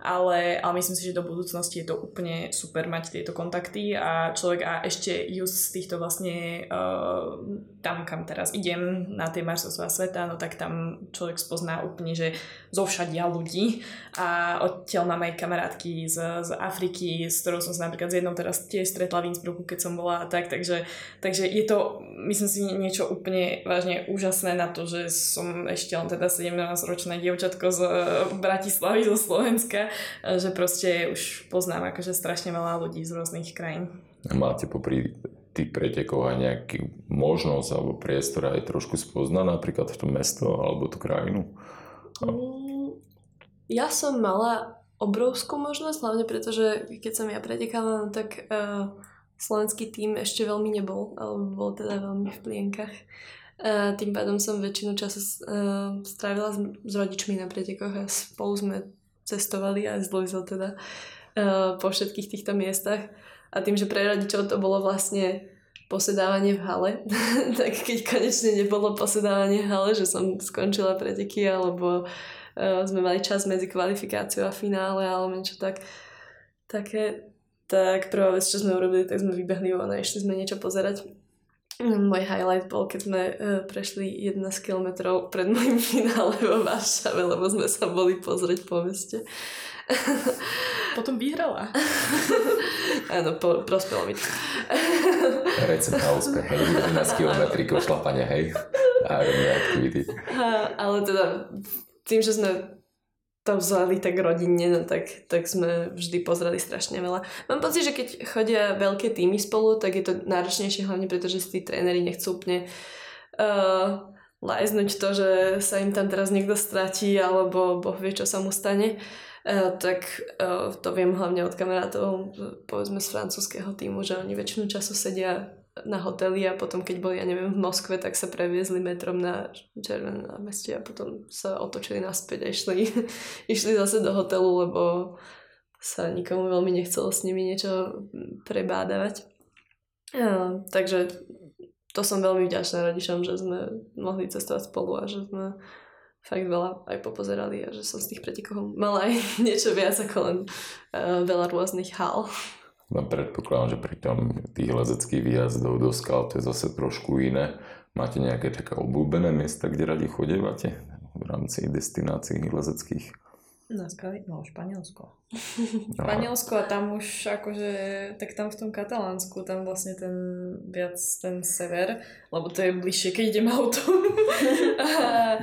ale, ale myslím si, že do budúcnosti je to úplne super mať tieto kontakty a človek a ešte ju z týchto vlastne uh, tam, kam teraz idem na tie marsovstvá sveta, no tak tam človek spozná úplne, že zo všadia ľudí. A odtiaľ mám aj kamarátky z, z Afriky, s ktorou som sa napríklad z jednou teraz tiež stretla v Innsbrucku, keď som bola a tak, takže, takže je to, myslím si, niečo úplne vážne úžasné na to, že som ešte len teda 17-ročné dievčatko z Bratislavy, zo Slovenska že proste už poznám akože strašne veľa ľudí z rôznych krajín. Máte popri tých pretekov aj nejaký možnosť alebo priestor aj trošku spoznať napríklad v tom mesto alebo tú krajinu? Mm, ja som mala obrovskú možnosť, hlavne preto, že keď som ja pretekala, no tak uh, slovenský tým ešte veľmi nebol, alebo bol teda veľmi v plienkach. Uh, tým pádom som väčšinu času uh, strávila s, s rodičmi na pretekoch a spolu sme cestovali aj z Louisville teda uh, po všetkých týchto miestach. A tým, že pre rodičov to bolo vlastne posedávanie v hale, tak keď konečne nebolo posedávanie v hale, že som skončila preteky alebo uh, sme mali čas medzi kvalifikáciou a finále alebo niečo tak, také, tak prvá vec, čo sme urobili, tak sme vybehli von a išli sme niečo pozerať. Môj highlight bol, keď sme uh, prešli 11 km pred môjim finále vo Varšave, lebo sme sa boli pozrieť po meste. Potom vyhrala. Áno, po, prospelo mi to. Recept na úspech, hej, 11 km šlapania, hej, aerobné aktivity. Ale teda tým, že sme to vzali tak rodinne, no tak, tak sme vždy pozreli strašne veľa. Mám pocit, že keď chodia veľké týmy spolu, tak je to náročnejšie hlavne pretože si tí tréneri nechcú úplne uh, lajznúť to, že sa im tam teraz niekto stratí alebo boh vie, čo sa mu stane. Uh, tak uh, to viem hlavne od kamarátov, povedzme z francúzského týmu, že oni väčšinu času sedia na hoteli a potom keď boli, ja neviem, v Moskve, tak sa previezli metrom na Červené námestie a potom sa otočili naspäť a išli, išli zase do hotelu, lebo sa nikomu veľmi nechcelo s nimi niečo prebádavať. Ja, takže to som veľmi vďačná rodičom, že sme mohli cestovať spolu a že sme fakt veľa aj popozerali a že som z tých pretekov mala aj niečo viac ako len uh, veľa rôznych hal. No predpokladám, že pri tom tých lezeckých výjazdov do skal to je zase trošku iné. Máte nejaké také obľúbené miesta, kde radi chodevate v rámci destinácií lezeckých? Na skaly? No, Španielsko. No, Španielsko a tam už akože, tak tam v tom Katalánsku, tam vlastne ten viac ten sever, lebo to je bližšie, keď idem autom. a,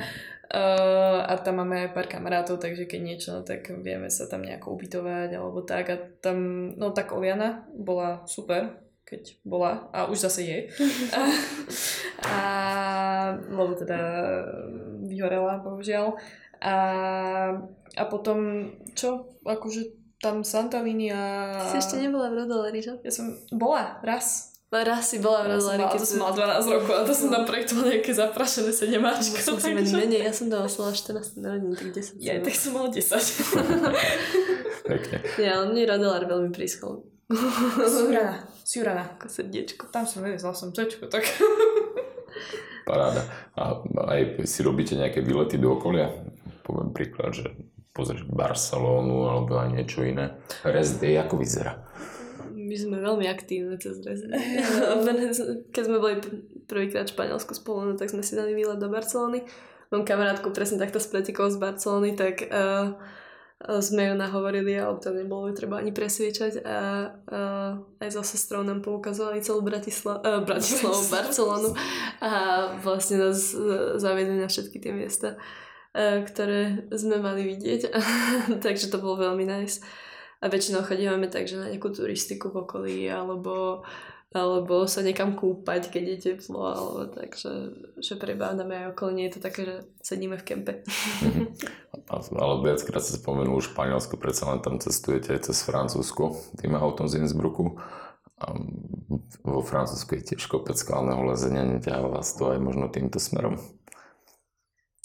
a, a tam máme pár kamarátov, takže keď niečo, no, tak vieme sa tam nejako ubytovať alebo tak. A tam, no tak Oliana bola super, keď bola a už zase je. A, a lebo teda vyhorela, bohužiaľ. A, a potom, čo? Akože tam Santalini a... Ty si ešte nebola v Rodoleri, že? Ja som bola raz. Raz si bola v keď to som mala 12 rokov a to som tam projektovala nejaké zaprašené sedemačko. som si takže- menej, ja som tam oslala 14 narodín, tak 10 Ja, tak som mala 10. Pekne. Ja, ale mne Rodelar veľmi príschol. Siurana. Siurana. Ako srdiečko. Tam som vyvezla som cečko, tak... Paráda. A aj si robíte nejaké výlety do okolia? Poviem príklad, že pozrieš Barcelónu alebo aj niečo iné. Rest day, ako vyzerá? My sme veľmi aktívne cez rezervy. Keď sme boli prvýkrát v Španielsku spolu, no, tak sme si dali výlet do Barcelony. Mám kamarátku presne takto s pretekou z Barcelony, tak uh, sme ju nahovorili, ale to nebolo ju treba ani presviečať a uh, aj so sestrou nám poukazovali celú Bratisla- uh, Bratislavu, Barcelonu a vlastne nás zaviedli na všetky tie miesta, uh, ktoré sme mali vidieť. Takže to bolo veľmi nice. A väčšinou chodívame tak, že na nejakú turistiku v okolí, alebo, alebo sa niekam kúpať, keď je teplo, alebo tak, že, že prebádame aj okolo. Nie je to také, že sedíme v kempe. Ale viackrát sa spomenul Španielsko, predsa len tam cestujete aj cez Francúzsko, tým autom z Innsbrucku. A vo Francúzsku je tiež kopec skalného lezenia, neťahá vás to aj možno týmto smerom.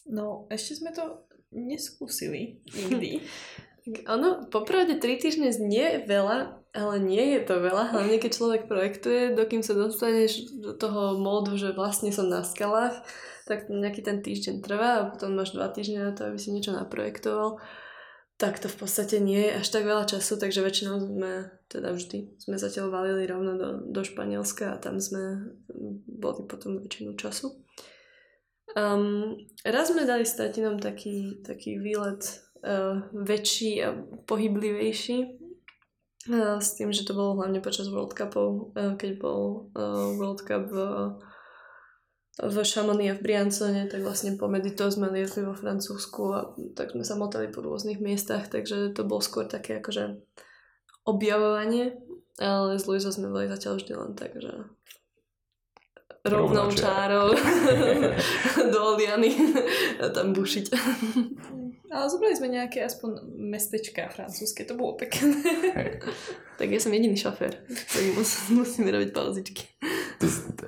No, ešte sme to neskúsili nikdy. Ono, popravde 3 týždne nie je veľa, ale nie je to veľa, hlavne keď človek projektuje, dokým sa dostaneš do toho módu, že vlastne som na skalách, tak nejaký ten týždeň trvá a potom máš 2 týždne na to, aby si niečo naprojektoval. Tak to v podstate nie je až tak veľa času, takže väčšinou sme, teda vždy, sme zatiaľ valili rovno do, do Španielska a tam sme boli potom väčšinu času. Um, raz sme dali s tatinom taký, taký výlet väčší a pohyblivejší. Uh, s tým, že to bolo hlavne počas World Cupov, uh, keď bol uh, World Cup v, v Chamonix a v Briancone, tak vlastne pomedzi to sme liezli vo Francúzsku a tak sme sa motali po rôznych miestach, takže to bolo skôr také akože objavovanie, ale s Luizou sme boli zatiaľ vždy len tak, že rovnou čárou do Oliany tam bušiť. Ale zobrali sme nejaké aspoň mestečka francúzske, to bolo pekné. Hej. Tak ja som jediný šofér, ktorý mus, musíme robiť pauzičky. Ty,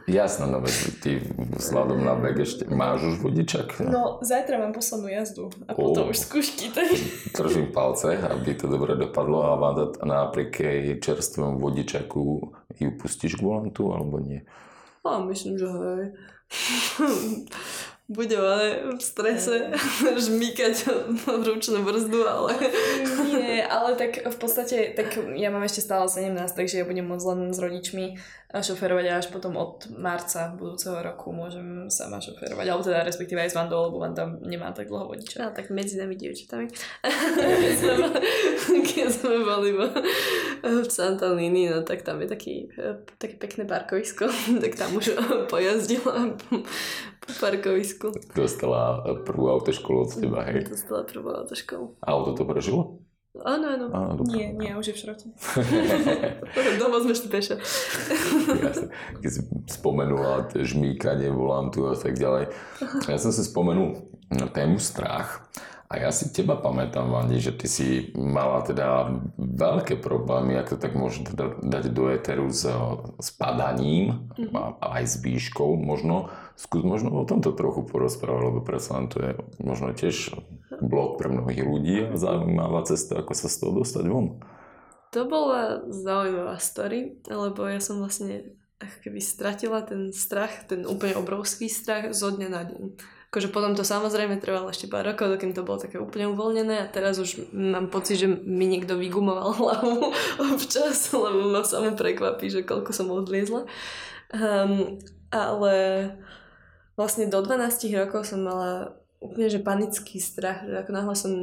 jasno, no ty vzhľadom na vek ešte máš už vodičak. No, zajtra mám poslednú jazdu a potom Ó. už skúšky. Tak... Držím palce, aby to dobre dopadlo a Vanda napriek jej čerstvom vodičaku ju pustíš k volantu alebo nie? A myslím, že hej. Budem ale v strese žmýkať ručnú brzdu, ale Nie, ale tak v podstate, tak ja mám ešte stále 17, takže ja budem môcť len s rodičmi šoferovať a až potom od marca budúceho roku môžem sama šoferovať, alebo teda respektíve aj s Vandou, lebo Vanda nemá tak dlho vodiča. No, tak medzi nami dievčatami. keď, sme boli, v, Santalini, no tak tam je taký, eh, také pekné parkovisko, tak tam už pojazdila po, parkovisku. Dostala prvú autoškolu od teba, hej. Dostala prvú autoškolu. Auto to prežilo? Áno, áno. Áno. Nie, nie, už je v šrote. Doma sme šli pešo. Keď si spomenula žmýkanie volantu a tak ďalej. Ja som si spomenul na tému strach. A ja si teba pamätám, Vandi, že ty si mala teda veľké problémy, ako to tak môžem teda dať do éteru s, s padaním a, a aj s výškou možno. Skús možno o tomto trochu porozprávať, lebo predsa len to je možno tiež blok pre mnohých ľudí a zaujímavá cesta, ako sa z toho dostať von. To bola zaujímavá story, lebo ja som vlastne ako keby stratila ten strach, ten úplne obrovský strach zo dňa na deň. akože potom to samozrejme trvalo ešte pár rokov, dokým to bolo také úplne uvoľnené a teraz už mám pocit, že mi niekto vygumoval hlavu občas, lebo ma samo prekvapí, že koľko som odliezla. Um, ale vlastne do 12 rokov som mala úplne že panický strach, že ako náhle som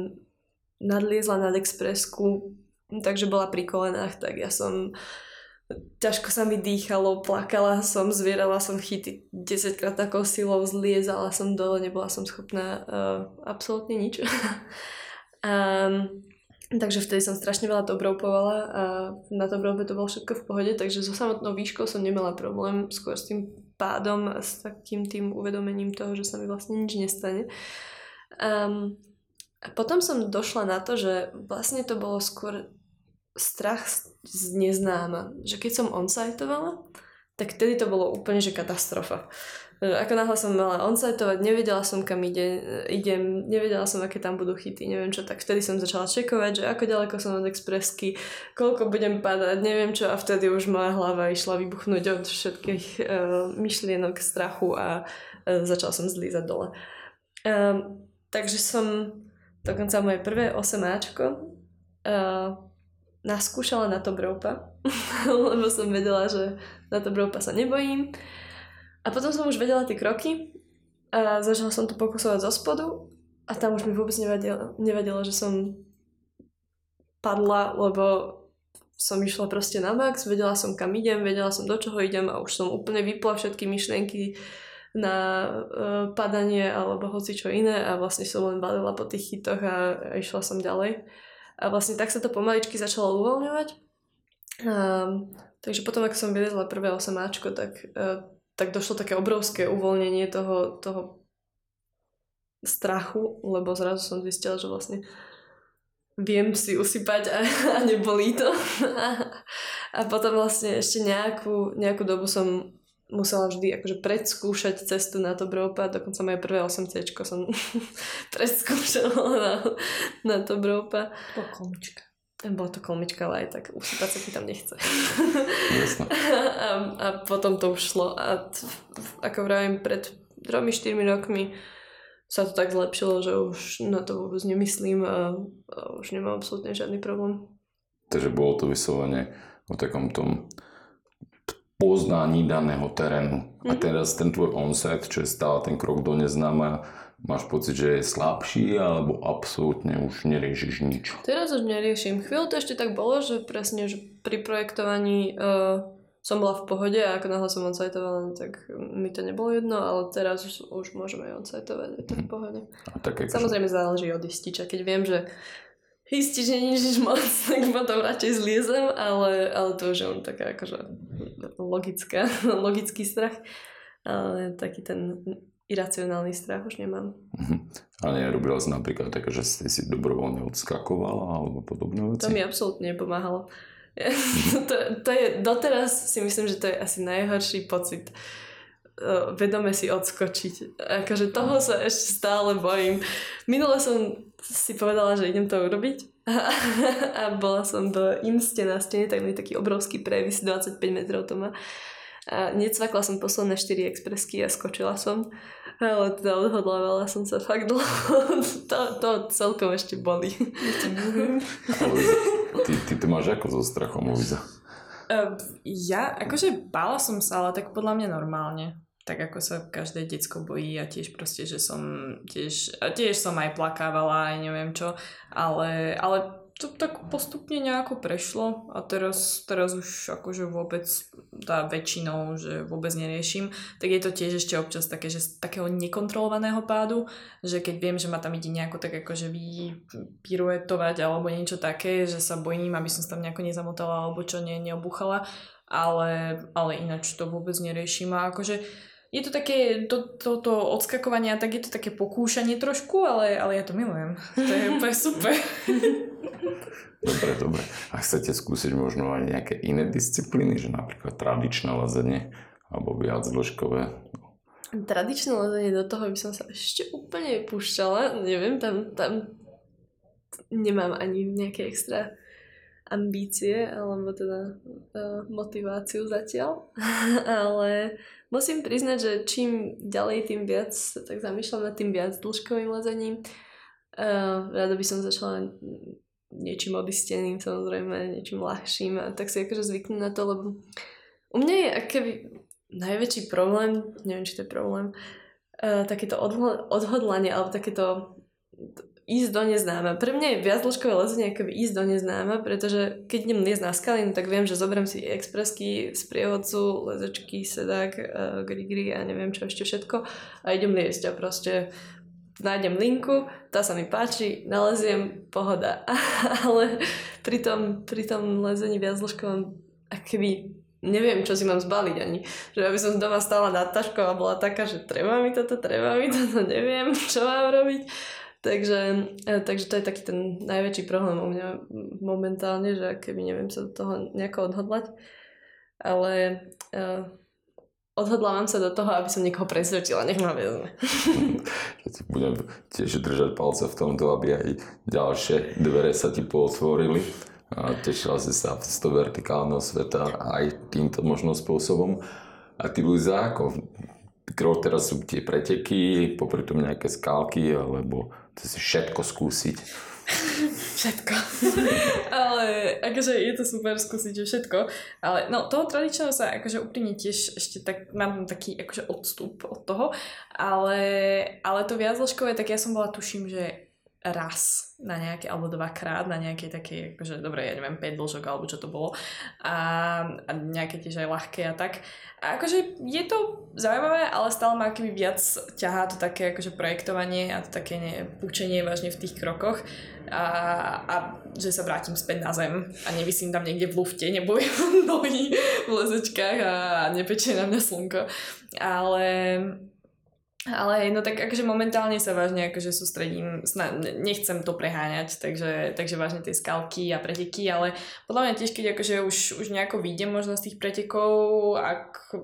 nadliezla nad expresku, takže bola pri kolenách, tak ja som ťažko sa mi dýchalo, plakala som, zvierala som chyty 10 krát takou silou, zliezala som dole, nebola som schopná uh, absolútne nič. um, takže vtedy som strašne veľa dobroupovala a na dobroupe to bolo všetko v pohode, takže so samotnou výškou som nemala problém, skôr s tým pádom a s takým tým uvedomením toho, že sa mi vlastne nič nestane. Um, a potom som došla na to, že vlastne to bolo skôr strach z neznáma. Že keď som onsajtovala, tak vtedy to bolo úplne, že katastrofa. Ako náhle som mala onsajtovať, nevedela som kam ide, idem, nevedela som, aké tam budú chyty, neviem čo, tak vtedy som začala čekovať, že ako ďaleko som od expresky, koľko budem padať, neviem čo a vtedy už moja hlava išla vybuchnúť od všetkých uh, myšlienok, strachu a uh, začala som zlízať dole. Uh, takže som dokonca moje prvé 8 Ačko uh, naskúšala na to broupa, lebo som vedela, že na to broupa sa nebojím. A potom som už vedela tie kroky a začala som to pokusovať zo spodu a tam už mi vôbec nevadilo, nevadilo že som padla, lebo som išla proste na max, vedela som kam idem, vedela som do čoho idem a už som úplne vypla všetky myšlienky na uh, padanie alebo hoci čo iné a vlastne som len balila po tých chytoch a, a išla som ďalej. A vlastne tak sa to pomaličky začalo uvoľňovať. Um, takže potom, ako som vylezla prvé 8 tak, uh, tak došlo také obrovské uvoľnenie toho, toho strachu, lebo zrazu som zistila, že vlastne viem si usypať a, a nebolí to. A, a potom vlastne ešte nejakú, nejakú dobu som musela vždy akože predskúšať cestu na to broupa, dokonca moje prvé 8 C som predskúšala na, na to broupa. Bola to kolmička, ale aj tak usypať sa mi tam nechce. a, a potom to už šlo a t- ako vravím, pred 3-4 rokmi sa to tak zlepšilo, že už na to vôbec nemyslím a, a už nemám absolútne žiadny problém. Takže bolo to vyslovene o takom tom poznaní daného terénu. Mm-hmm. A mhm. teraz ten tvoj onset, čo je stále ten krok do neznáma, máš pocit, že je slabší, alebo absolútne už neriešiš nič? Teraz už neriešim. Chvíľu to ešte tak bolo, že presne že pri projektovaní uh, som bola v pohode a ako náhle som onsajtovala, tak mi to nebolo jedno, ale teraz už, už môžeme onsajtovať, je to v mhm. pohode. A tak, Samozrejme záleží od ističa. Keď viem, že istí, že nič moc, tak potom radšej zliezem, ale, ale to už je on taká akože logická, logický strach. Ale taký ten iracionálny strach už nemám. Mhm. Ale nerobila si napríklad také, že si si dobrovoľne odskakovala alebo podobné veci? To mi absolútne nepomáhalo. to, to je, doteraz si myslím, že to je asi najhorší pocit vedome si odskočiť. Akože toho sa ešte stále bojím. Minule som si povedala, že idem to urobiť a bola som v Imste na stene, tak mi taký obrovský previs, 25 metrov to má. A necvakla som posledné 4 expresky a skočila som. Ale teda odhodlávala som sa fakt dlho. to, to celkom ešte boli. ty, ty to máš ako so strachom, Luisa? Uh, ja, akože bála som sa, ale tak podľa mňa normálne tak ako sa každé decko bojí a tiež proste, že som tiež, tiež som aj plakávala aj neviem čo, ale, ale to tak postupne nejako prešlo a teraz, teraz už akože vôbec tá väčšinou, že vôbec neriešim, tak je to tiež ešte občas také, že z takého nekontrolovaného pádu, že keď viem, že ma tam ide nejako tak akože vypiruetovať alebo niečo také, že sa bojím, aby som sa tam nejako nezamotala alebo čo ne, neobuchala, ale, ale ináč to vôbec neriešim. A akože je to také, to, toto odskakovanie, tak je to také pokúšanie trošku, ale, ale ja to milujem. To je úplne super. Dobre, dobre. A chcete skúsiť možno aj nejaké iné disciplíny, že napríklad tradičné lezenie alebo viac dĺžkové? Tradičné lezenie, do toho by som sa ešte úplne púšťala. Neviem, tam, tam nemám ani nejaké extra ambície, alebo teda uh, motiváciu zatiaľ. Ale musím priznať, že čím ďalej, tým viac tak zamýšľam nad tým viac dĺžkovým lezením. Uh, rada by som začala niečím odisteným, samozrejme, niečím ľahším a tak si akože zvyknú na to, lebo u mňa je akéby najväčší problém, neviem, či to je problém, uh, takéto odhodlanie alebo takéto ísť do neznáma. Pre mňa je viac dĺžkové lezenie ako ísť do neznáma, pretože keď idem liesť na skaly, no tak viem, že zoberiem si expresky z prievodcu, lezečky, sedák, uh, grigri a neviem čo ešte všetko a idem liesť a proste nájdem linku, tá sa mi páči, naleziem, pohoda. Ale pri tom, pri tom lezení viac dĺžkovom akoby neviem, čo si mám zbaliť ani. Že aby som doma stála nad taškou a bola taká, že treba mi toto, treba mi toto, neviem, čo mám robiť. Takže, e, takže to je taký ten najväčší problém u mňa momentálne, že keby neviem sa do toho nejako odhodlať. Ale uh, odhodlávam sa do toho, aby som niekoho presvedčila, nech ma vezme. Budem tiež držať palce v tomto, aby aj ďalšie dvere sa ti pootvorili a tešila si sa z toho vertikálneho sveta aj týmto možno spôsobom. A ty Luisa, ako krok teraz sú tie preteky, popri tom nejaké skálky, alebo chce si všetko skúsiť? všetko. ale akože je to super skúsiť všetko. Ale no toho tradičného sa akože úprimne tiež ešte tak mám taký akože odstup od toho. Ale, ale to viacložkové, tak ja som bola tuším, že raz na nejaké, alebo dvakrát na nejakej takej, akože, dobre, ja neviem, 5 dlžok, alebo čo to bolo. A, a nejaké tiež aj ľahké a tak. A akože je to zaujímavé, ale stále ma akoby viac ťahá to také akože projektovanie a to také ne, učenie vážne v tých krokoch. A, a že sa vrátim späť na zem a nevysím tam niekde v lufte, nebojím nohy v lezečkách a nepečie na mňa slnko. Ale ale no tak akože momentálne sa vážne akože sústredím, nechcem to preháňať, takže, takže vážne tie skalky a preteky, ale podľa mňa tiež, keď akože už, už nejako vyjdem možno z tých pretekov, ak,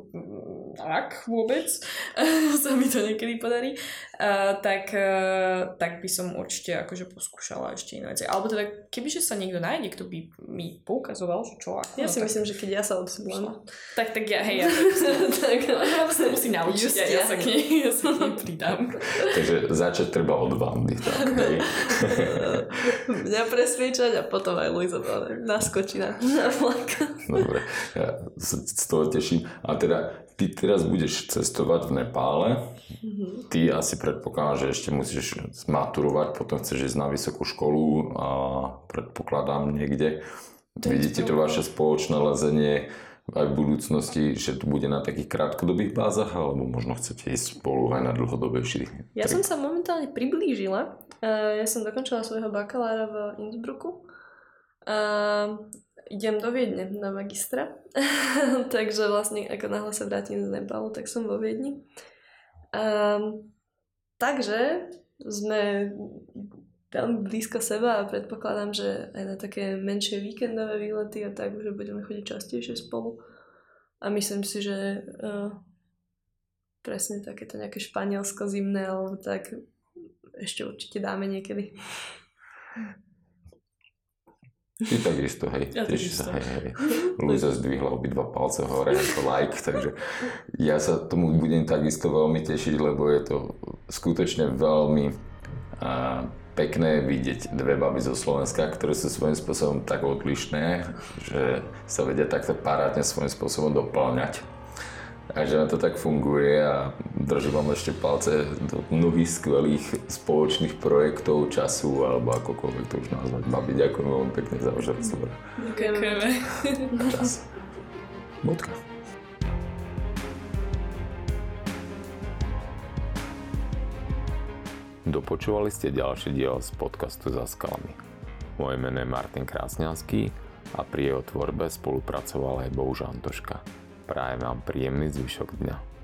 ak vôbec sa mi to niekedy podarí, uh, tak, uh, tak by som určite akože poskúšala ešte iné veci. Alebo teda, kebyže sa niekto nájde, kto by mi poukazoval, že čo ako. Ja no, si tak... myslím, že keď ja sa odsúdlam. Tak, tak ja, hej, ja to tak, ja sa musím naučiť a ja sa k nej, ja sa pridám. Takže začať treba od Vandy, tak hej. Mňa presviečať a potom aj Luisa naskočí na, na vlak. Dobre, ja sa z toho teším. A teda ty teraz budeš cestovať v Nepále. Mm-hmm. Ty asi predpokladám, že ešte musíš maturovať, potom chceš ísť na vysokú školu a predpokladám niekde. Vidíte to vaše spoločné lezenie aj v budúcnosti, že to bude na takých krátkodobých bázach, alebo možno chcete ísť spolu aj na dlhodobejší? Ja som sa momentálne priblížila. Ja som dokončila svojho bakalára v Innsbrucku. A idem do Viedne na magistra. Takže vlastne ako náhle sa vrátim z Nepalu, tak som vo Viedni. A, takže sme veľmi blízko seba a predpokladám, že aj na také menšie víkendové výlety a tak, že budeme chodiť častejšie spolu. A myslím si, že uh, presne takéto nejaké Španielsko zimné alebo tak ešte určite dáme niekedy. Ty takisto, hej, ja tiež sa, hej, hej. Luisa zdvihla obidva palce hore ako like, takže ja sa tomu budem takisto veľmi tešiť, lebo je to skutočne veľmi uh, pekné vidieť dve baby zo Slovenska, ktoré sú svojím spôsobom tak odlišné, že sa vedia takto parádne svojím spôsobom doplňať. A že to tak funguje a držím vám ešte palce do mnohých skvelých spoločných projektov, času alebo akokoľvek to už nazvať. Babi, ďakujem veľmi pekne za váš rozhovor. Ďakujeme. Čas. Bodka. Dopočúvali ste ďalší diel z podcastu Za skalami. Moje meno je Martin Krásňanský a pri jeho tvorbe spolupracoval aj Bohuž Antoška. Prajem vám príjemný zvyšok dňa.